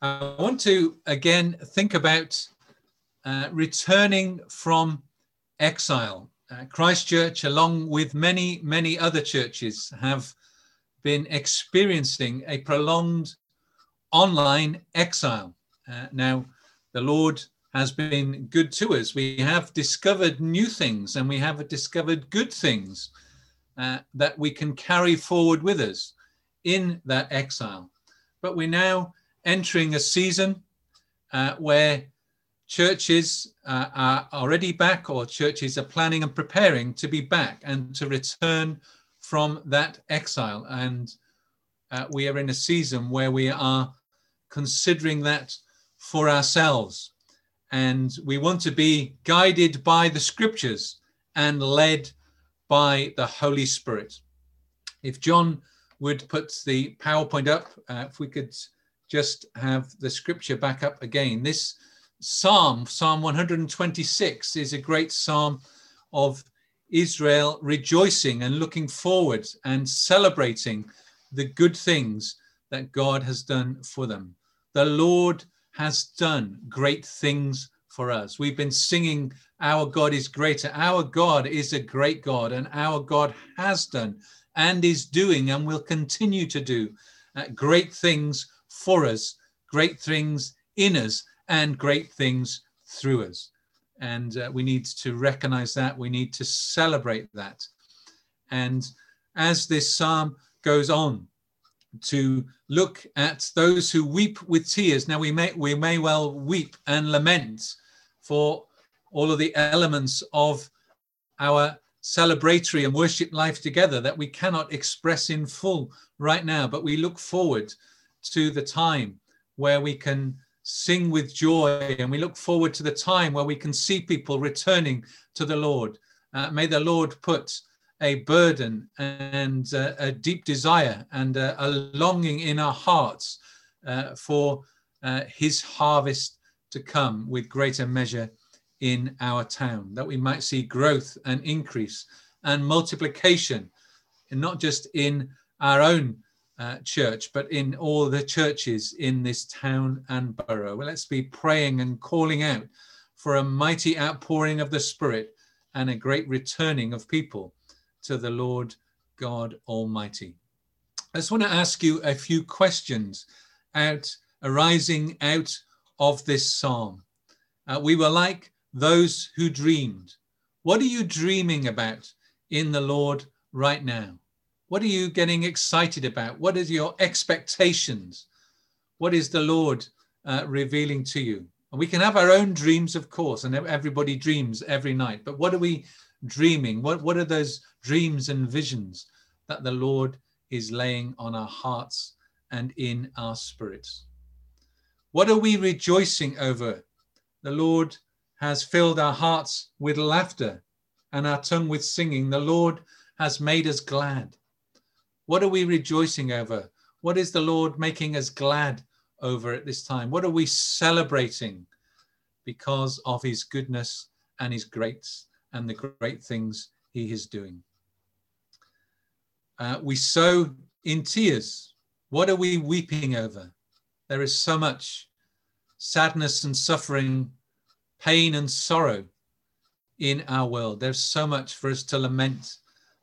I want to again think about uh, returning from exile. Uh, Christchurch, along with many, many other churches, have been experiencing a prolonged online exile. Uh, now, the Lord has been good to us. We have discovered new things and we have discovered good things uh, that we can carry forward with us in that exile. But we're now entering a season uh, where churches uh, are already back or churches are planning and preparing to be back and to return from that exile. And uh, we are in a season where we are considering that for ourselves. And we want to be guided by the scriptures and led by the Holy Spirit. If John would put the PowerPoint up, uh, if we could just have the scripture back up again. This psalm, Psalm 126, is a great psalm of Israel rejoicing and looking forward and celebrating the good things that God has done for them. The Lord has done great things for us. We've been singing, Our God is greater. Our God is a great God, and our God has done and is doing and will continue to do uh, great things for us, great things in us, and great things through us. And uh, we need to recognize that. We need to celebrate that. And as this psalm goes on, to look at those who weep with tears. Now we may we may well weep and lament for all of the elements of our celebratory and worship life together that we cannot express in full right now, but we look forward to the time where we can sing with joy and we look forward to the time where we can see people returning to the Lord. Uh, may the Lord put a burden and uh, a deep desire and a, longing in our hearts uh, for uh, his harvest to come with greater measure in our town, that we might see growth and increase and multiplication, and not just in our own uh, church, but in all the churches in this town and borough. Well, let's be praying and calling out for a mighty outpouring of the Spirit and a great returning of people to the Lord God Almighty. I just want to ask you a few questions out arising out of this psalm. Uh, we were like those who dreamed. What are you dreaming about in the Lord right now? What are you getting excited about? What is your expectations? What is the Lord uh, revealing to you? And we can have our own dreams, of course, and everybody dreams every night. But what are we dreaming? What, what are those dreams and visions that the Lord is laying on our hearts and in our spirits? What are we rejoicing over? The Lord has filled our hearts with laughter and our tongue with singing. The Lord has made us glad. What are we rejoicing over? What is the Lord making us glad over at this time? What are we celebrating because of his goodness and his grace and the great things he is doing? Uh, we sow in tears. What are we weeping over? There is so much sadness and suffering pain and sorrow in our world. There's so much for us to lament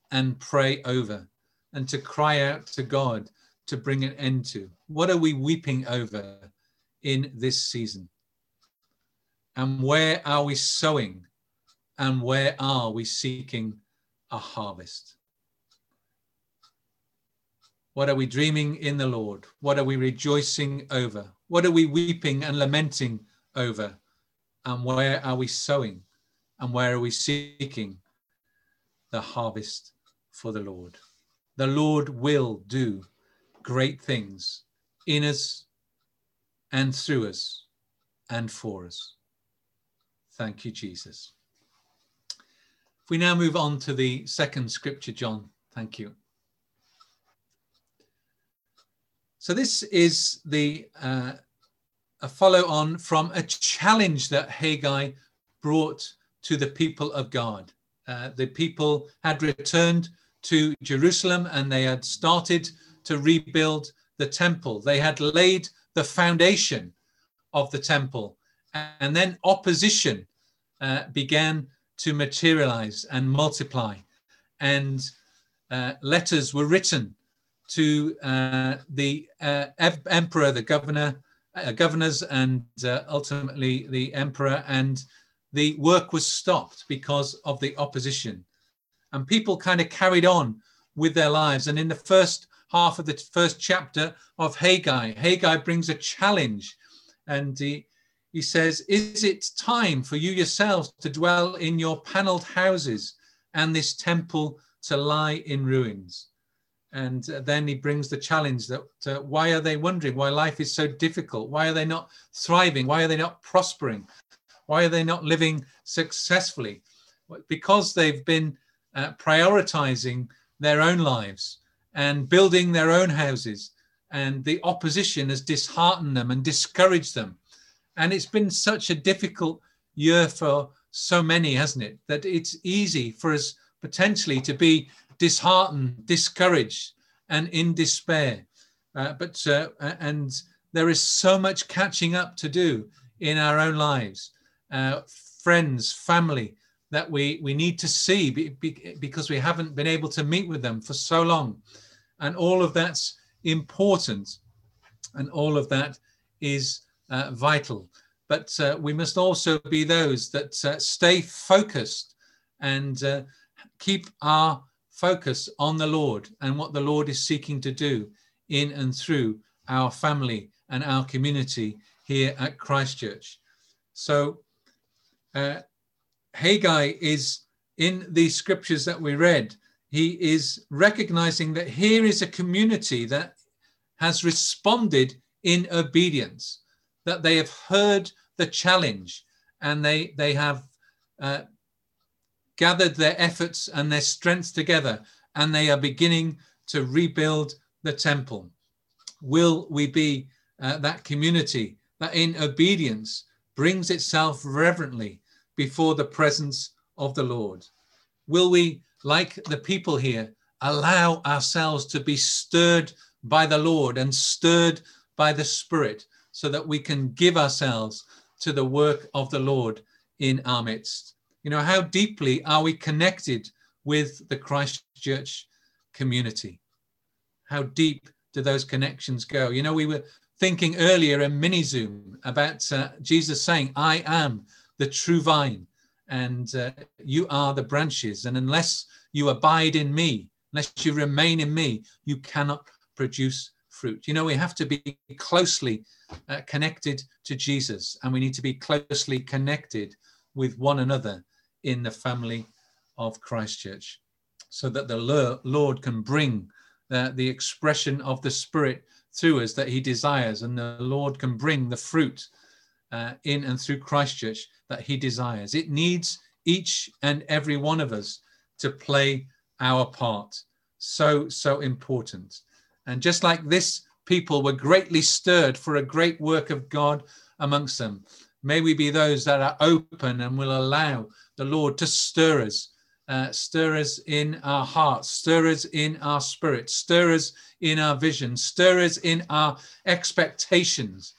and pray over and to cry out to God to bring an end to. What are we weeping over in this season? And where are we sowing? And where are we seeking a harvest? What are we dreaming in the Lord? What are we rejoicing over? What are we weeping and lamenting over? and where are we sowing and where are we seeking the harvest for the Lord? The Lord will do great things in us and through us and for us. Thank you, Jesus. If we now move on to the second scripture, John, thank you. So, this is the uh, a follow on from a challenge that Haggai brought to the people of God. Uh, the people had returned to Jerusalem and they had started to rebuild the temple. They had laid the foundation of the temple. And then opposition uh, began to materialize and multiply. And uh, letters were written to uh, the uh, emperor, the governor, uh, governors, and uh, ultimately the emperor. And the work was stopped because of the opposition. And people kind of carried on with their lives. And in the first half of the first chapter of Haggai, Haggai brings a challenge. And he, he says, Is it time for you yourselves to dwell in your paneled houses and this temple to lie in ruins? And uh, then he brings the challenge that uh, why are they wondering why life is so difficult? Why are they not thriving? Why are they not prospering? Why are they not living successfully? Because they've been uh, prioritizing their own lives and building their own houses. And the opposition has disheartened them and discouraged them. And it's been such a difficult year for so many, hasn't it? That it's easy for us potentially to be disheartened, discouraged, and in despair. Uh, but uh, and there is so much catching up to do in our own lives, uh, friends, family, that we, we need to see because we haven't been able to meet with them for so long. And all of that's important and all of that is uh, vital. But uh, we must also be those that uh, stay focused and uh, keep our focus on the Lord and what the Lord is seeking to do in and through our family and our community here at Christchurch. So, uh, Haggai is in these scriptures that we read, he is recognizing that here is a community that has responded in obedience, that they have heard the challenge and they, they have uh, gathered their efforts and their strength together and they are beginning to rebuild the temple. Will we be uh, that community that in obedience brings itself reverently before the presence of the Lord? Will we, like the people here, allow ourselves to be stirred by the Lord and stirred by the Spirit so that we can give ourselves to the work of the Lord in our midst? You know, how deeply are we connected with the Christchurch community? How deep do those connections go? You know, we were thinking earlier in mini Zoom about uh, Jesus saying, I am the true vine, and uh, you are the branches. And unless you abide in me, unless you remain in me, you cannot produce fruit. You know, we have to be closely uh, connected to Jesus, and we need to be closely connected with one another in the family of Christchurch, so that the Lord can bring uh, the expression of the Spirit through us that He desires, and the Lord can bring the fruit uh, in and through Christchurch that he desires. It needs each and every one of us to play our part. So, so important. And just like this, people were greatly stirred for a great work of God amongst them. May we be those that are open and will allow the Lord to stir us, uh, stir us in our hearts, stir us in our spirit, stir us in our vision, stir us in our expectations,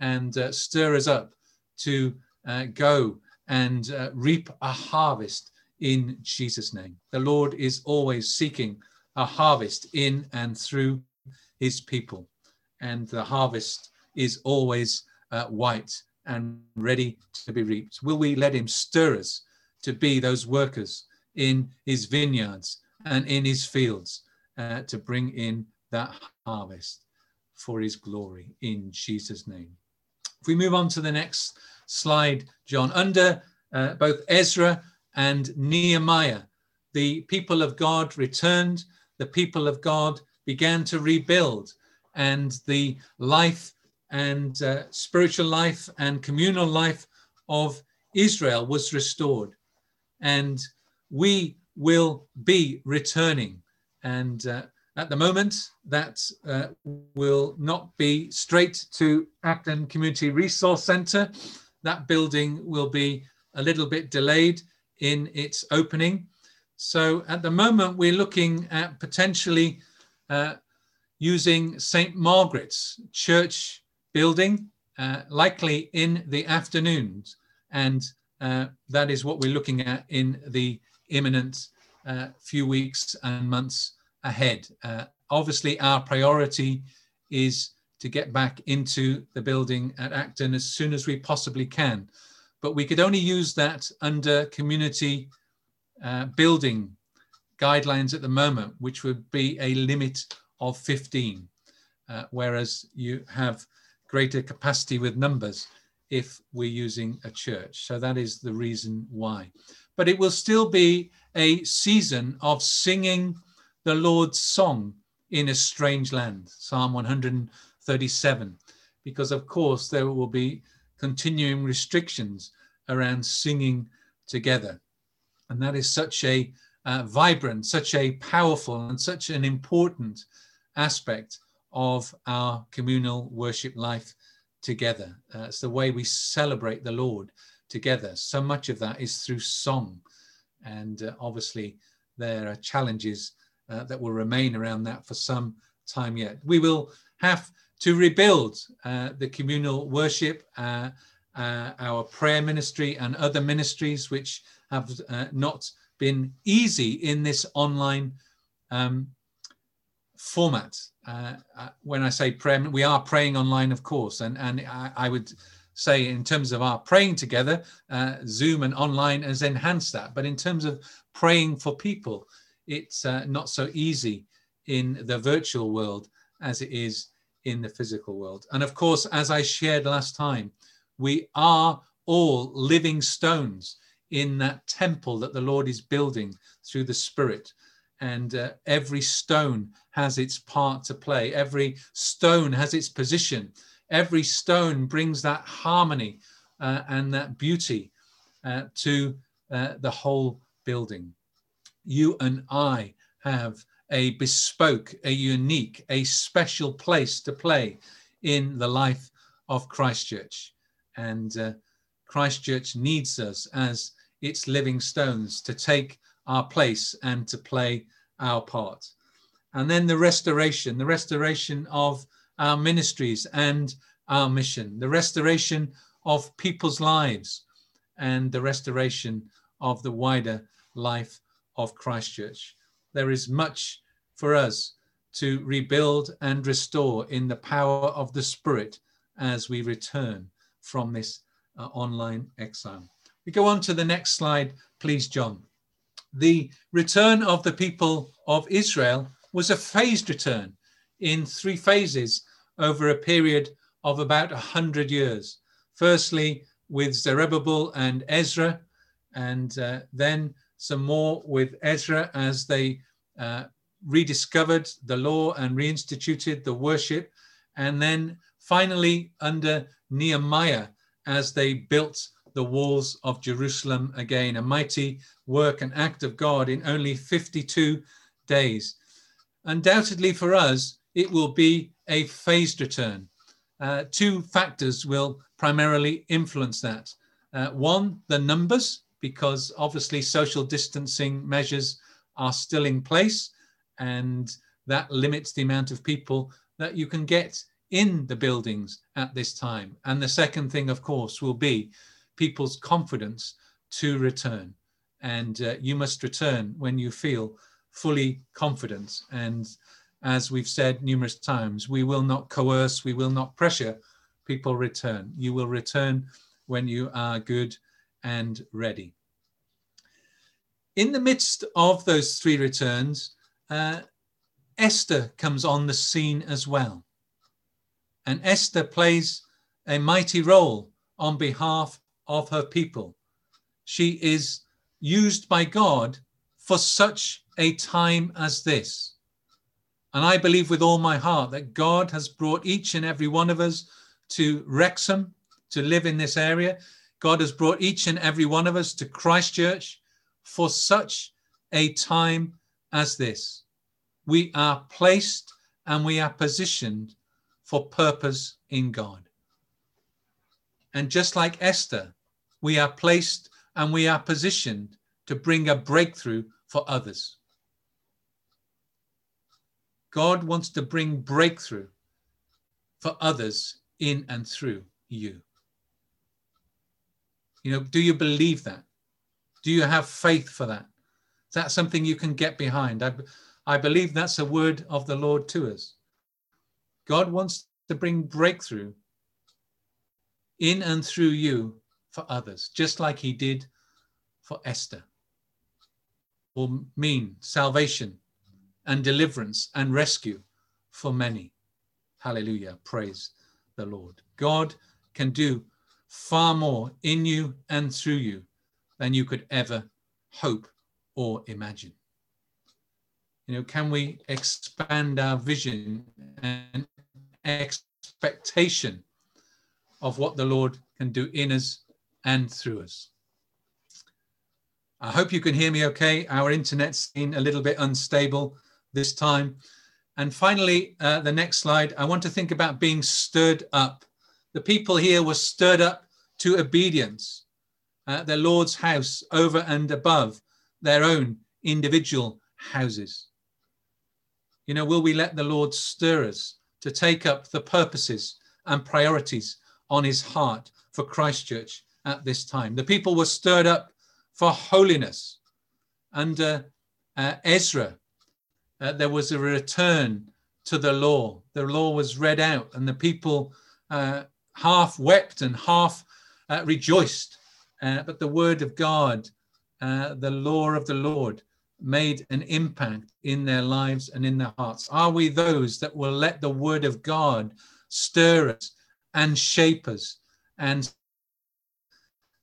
and uh, stir us up to uh, go and uh, reap a harvest in Jesus' name. The Lord is always seeking a harvest in and through his people, and the harvest is always uh, white and ready to be reaped. Will we let him stir us to be those workers in his vineyards and in his fields uh, to bring in that harvest for his glory in Jesus' name? If we move on to the next slide, John, under uh, both Ezra and Nehemiah, the people of God returned, the people of God began to rebuild, and the life and uh, spiritual life and communal life of Israel was restored. And we will be returning. And uh, at the moment, that uh, will not be straight to Acton Community Resource Centre. That building will be a little bit delayed in its opening. So at the moment, we're looking at potentially uh, using St. Margaret's Church building, uh, likely in the afternoons. And uh, that is what we're looking at in the imminent uh, few weeks and months ahead. Uh, obviously, our priority is to get back into the building at Acton as soon as we possibly can. But we could only use that under community uh, building guidelines at the moment, which would be a limit of 15, uh, whereas you have greater capacity with numbers if we're using a church. So that is the reason why. But it will still be a season of singing the Lord's song in a strange land, Psalm 137, because of course there will be continuing restrictions around singing together. And that is such a uh, vibrant, such a powerful, and such an important aspect of our communal worship life together. Uh, it's the way we celebrate the Lord together. So much of that is through song. And uh, obviously, there are challenges uh, that will remain around that for some time yet. We will have to rebuild uh, the communal worship, uh, uh, our prayer ministry, and other ministries which have not been easy in this online um, format. Uh, uh, when I say prayer, we are praying online, of course, and and I, I would say in terms of our praying together, uh, Zoom and online has enhanced that. But in terms of praying for people, it's uh, not so easy in the virtual world as it is in the physical world. And of course, as I shared last time, we are all living stones in that temple that the Lord is building through the Spirit. And uh, every stone has its part to play, every stone has its position, every stone brings that harmony uh, and that beauty uh, to uh, the whole building. You and I have a bespoke, a unique, a special place to play in the life of Christchurch. And uh, Christchurch needs us as its living stones to take our place and to play our part. And then the restoration, the restoration of our ministries and our mission, the restoration of people's lives, and the restoration of the wider life of Christchurch. There is much for us to rebuild and restore in the power of the Spirit as we return from this uh, online exile. We go on to the next slide, please, John. The return of the people of Israel was a phased return in three phases over a period of about 100 years. Firstly, with Zerubbabel and Ezra, and uh, then some more with Ezra as they uh, rediscovered the law and reinstituted the worship, and then finally under Nehemiah as they built the walls of Jerusalem again, a mighty work and act of God in only 52 days. Undoubtedly for us, it will be a phased return. Uh, two factors will primarily influence that. Uh, one, the numbers, because obviously social distancing measures are still in place, and that limits the amount of people that you can get in the buildings at this time. And the second thing, of course, will be people's confidence to return. And uh, you must return when you feel fully confident. And as we've said numerous times, we will not coerce, we will not pressure people return. You will return when you are good and ready. In the midst of those three returns, uh, Esther comes on the scene as well. And Esther plays a mighty role on behalf of her people. She is used by God for such a time as this. And I believe with all my heart that God has brought each and every one of us to Wrexham to live in this area. God has brought each and every one of us to Christchurch for such a time as this. We are placed and we are positioned for purpose in God. And just like Esther, we are placed and we are positioned to bring a breakthrough for others. God wants to bring breakthrough for others in and through you. You know, do you believe that? Do you have faith for that? Is that something you can get behind? I, I believe that's a word of the Lord to us. God wants to bring breakthrough in and through you for others, just like he did for Esther. Will mean salvation and deliverance and rescue for many. Hallelujah. Praise the Lord. God can do far more in you and through you than you could ever hope or imagine. You know, can we expand our vision and expectation of what the Lord can do in us and through us? I hope you can hear me okay. Our internet's been a little bit unstable this time. And finally, uh, the next slide, I want to think about being stirred up. The people here were stirred up to obedience, uh, their Lord's house over and above their own individual houses. You know, will we let the Lord stir us to take up the purposes and priorities on his heart for Christchurch at this time? The people were stirred up for holiness. Under uh, Ezra, uh, there was a return to the law. The law was read out, and the people uh, half wept and half uh, rejoiced. Uh, but the word of God, uh, the law of the Lord, made an impact in their lives and in their hearts. Are we those that will let the word of God stir us and shape us and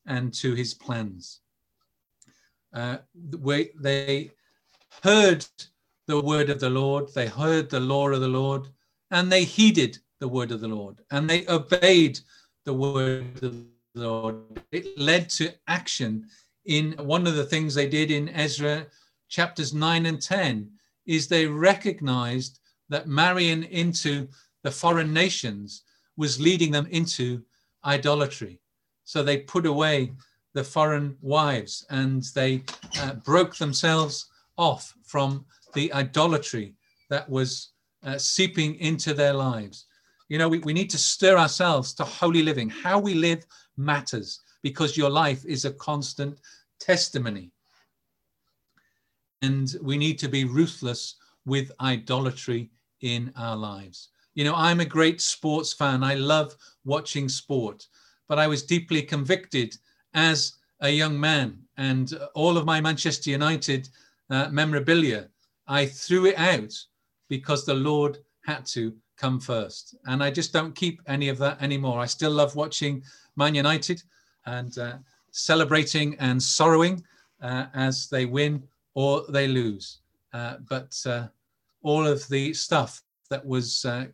and to his plans? Uh, we, they heard the word of the Lord, they heard the law of the Lord, and they heeded the word of the Lord, and they obeyed the word of the Lord. It led to action in one of the things they did in Ezra chapters 9 and 10 is they recognized that marrying into the foreign nations was leading them into idolatry. So they put away the foreign wives and they uh, broke themselves off from the idolatry that was uh, seeping into their lives. You know, we, we need to stir ourselves to holy living. How we live matters because your life is a constant testimony. And we need to be ruthless with idolatry in our lives. You know, I'm a great sports fan. I love watching sport, but I was deeply convicted as a young man and all of my Manchester United uh, memorabilia I threw it out because the Lord had to come first. And I just don't keep any of that anymore. I still love watching Man United and uh, celebrating and sorrowing uh, as they win or they lose. Uh, but uh, all of the stuff that was uh,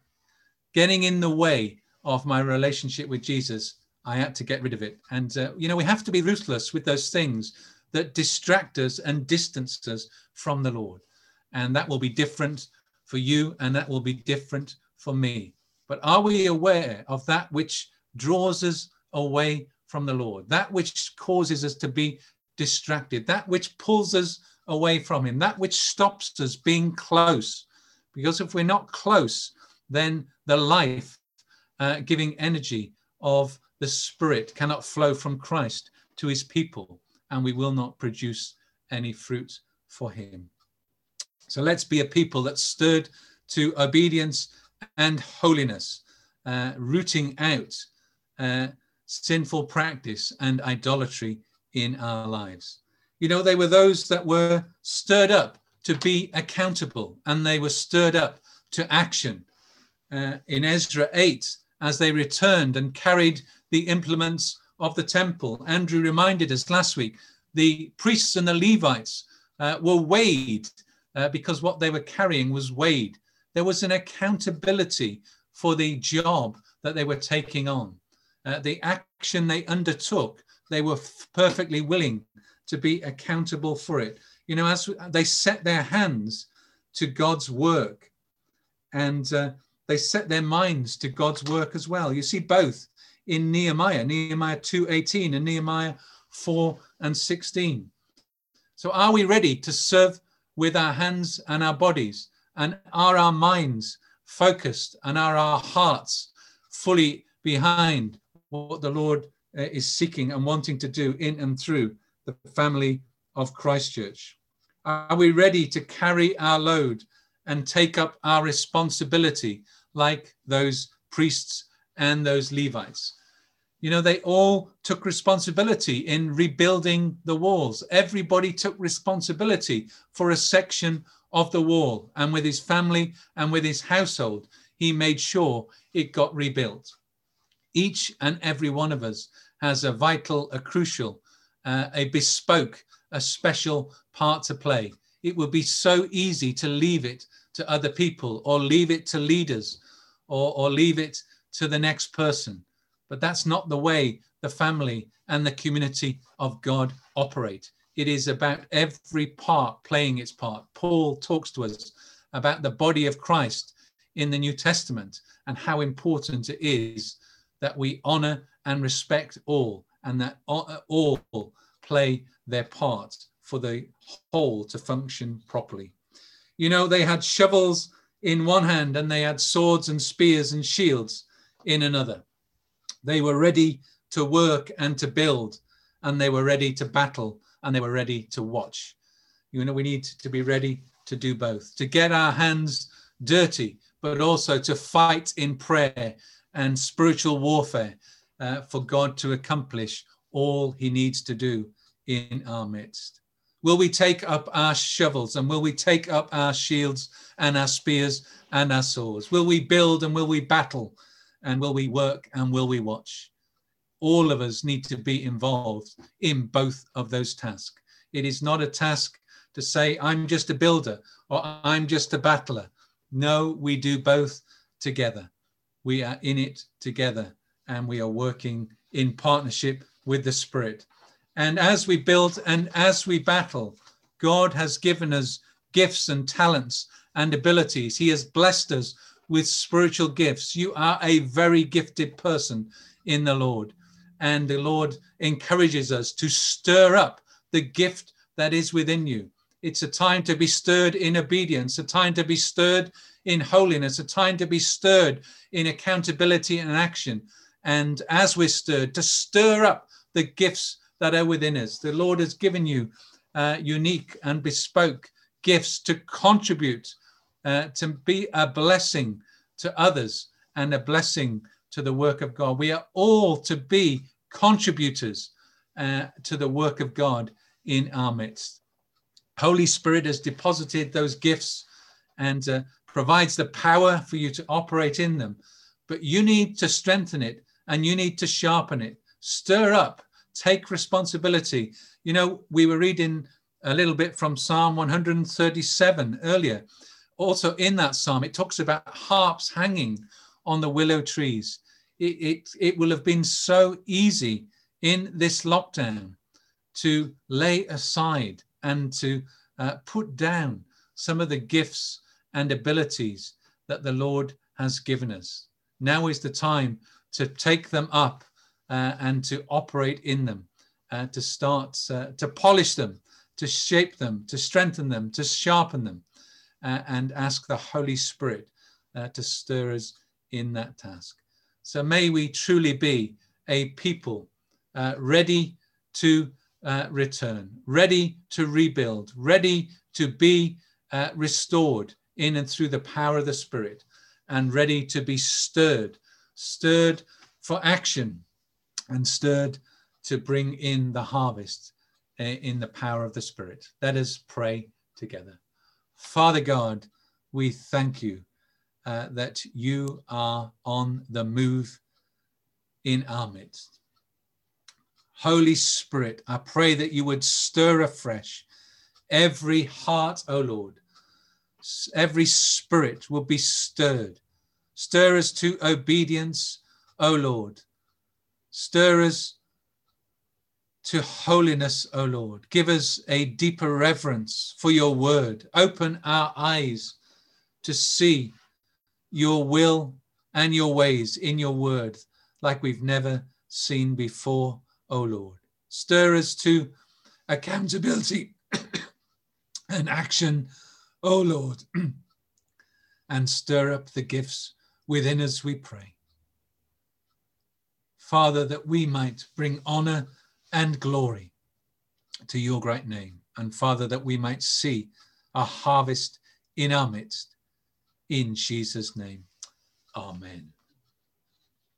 getting in the way of my relationship with Jesus, I had to get rid of it. And, you know, we have to be ruthless with those things that distract us and distance us from the Lord and that will be different for you and that will be different for me. But are we aware of that which draws us away from the Lord, that which causes us to be distracted, that which pulls us away from Him, that which stops us being close? Because if we're not close, then the life uh, giving energy of the Spirit cannot flow from Christ to His people, and we will not produce any fruit for Him. So let's be a people that stood to obedience and holiness, uh, rooting out uh, sinful practice and idolatry in our lives. You know, they were those that were stirred up to be accountable and they were stirred up to action. Uh, in Ezra 8, as they returned and carried the implements of the temple, Andrew reminded us last week the priests and the Levites uh, were weighed uh, because what they were carrying was weighed. There was an accountability for the job that they were taking on. Uh, the action they undertook, they were f- perfectly willing to be accountable for it. You know, as they set their hands to God's work and uh, they set their minds to God's work as well. You see both in Nehemiah, Nehemiah 2:18 and Nehemiah 4 and 16. So are we ready to serve with our hands and our bodies? And are our minds focused and are our hearts fully behind what the Lord uh, is seeking and wanting to do in and through the family of Christchurch? Are we ready to carry our load and take up our responsibility like those priests and those Levites? You know, they all took responsibility in rebuilding the walls. Everybody took responsibility for a section of the wall. And with his family and with his household, he made sure it got rebuilt. Each and every one of us has a vital, a crucial, uh, a bespoke, a special part to play. It would be so easy to leave it to other people or leave it to leaders or, or leave it to the next person. But that's not the way the family and the community of God operate. It is about every part playing its part. Paul talks to us about the body of Christ in the New Testament and how important it is that we honor and respect all and that uh, all play their part for the whole to function properly. You know, they had shovels in one hand and they had swords and spears and shields in another. They were ready to work and to build, and they were ready to battle and they were ready to watch. You know, we need to be ready to do both, to get our hands dirty, but also to fight in prayer and spiritual warfare uh, for God to accomplish all he needs to do in our midst. Will we take up our shovels and will we take up our shields and our spears and our swords? Will we build and will we battle and will we work and will we watch? all of us need to be involved in both of those tasks. It is not a task to say, I'm just a builder or I'm just a battler. No, we do both together. We are in it together and we are working in partnership with the Spirit. And as we build and as we battle, God has given us gifts and talents and abilities. He has blessed us with spiritual gifts. You are a very gifted person in the Lord and the Lord encourages us to stir up the gift that is within you. It's a time to be stirred in obedience, a time to be stirred in holiness, a time to be stirred in accountability and action. And as we're stirred, to stir up the gifts that are within us. The Lord has given you uh, unique and bespoke gifts to contribute, uh, to be a blessing to others and a blessing to the work of God. We are all to be contributors uh, to the work of God in our midst. Holy Spirit has deposited those gifts and uh, provides the power for you to operate in them. But you need to strengthen it and you need to sharpen it. Stir up, take responsibility. You know, we were reading a little bit from Psalm 137 earlier. Also, in that psalm, it talks about harps hanging on the willow trees. It, it, it will have been so easy in this lockdown to lay aside and to uh, put down some of the gifts and abilities that the Lord has given us. Now is the time to take them up uh, and to operate in them, uh, to start uh, to polish them, to shape them, to strengthen them, to sharpen them, uh, and ask the Holy Spirit uh, to stir us in that task. So may we truly be a people uh, ready to return, ready to rebuild, ready to be restored in and through the power of the Spirit, and ready to be stirred, stirred for action, and stirred to bring in the harvest uh, in the power of the Spirit. Let us pray together. Father God, we thank you uh, that you are on the move in our midst. Holy Spirit, I pray that you would stir afresh every heart, O Lord. Every spirit will be stirred. Stir us to obedience, O Lord. Stir us to holiness, O Lord. Give us a deeper reverence for your word. Open our eyes to see your will and your ways in your word like we've never seen before, O Lord. Stir us to accountability and action, O Lord, and stir up the gifts within us, we pray. Father, that we might bring honor and glory to your great name. And Father, that we might see a harvest in our midst. In Jesus' name, amen.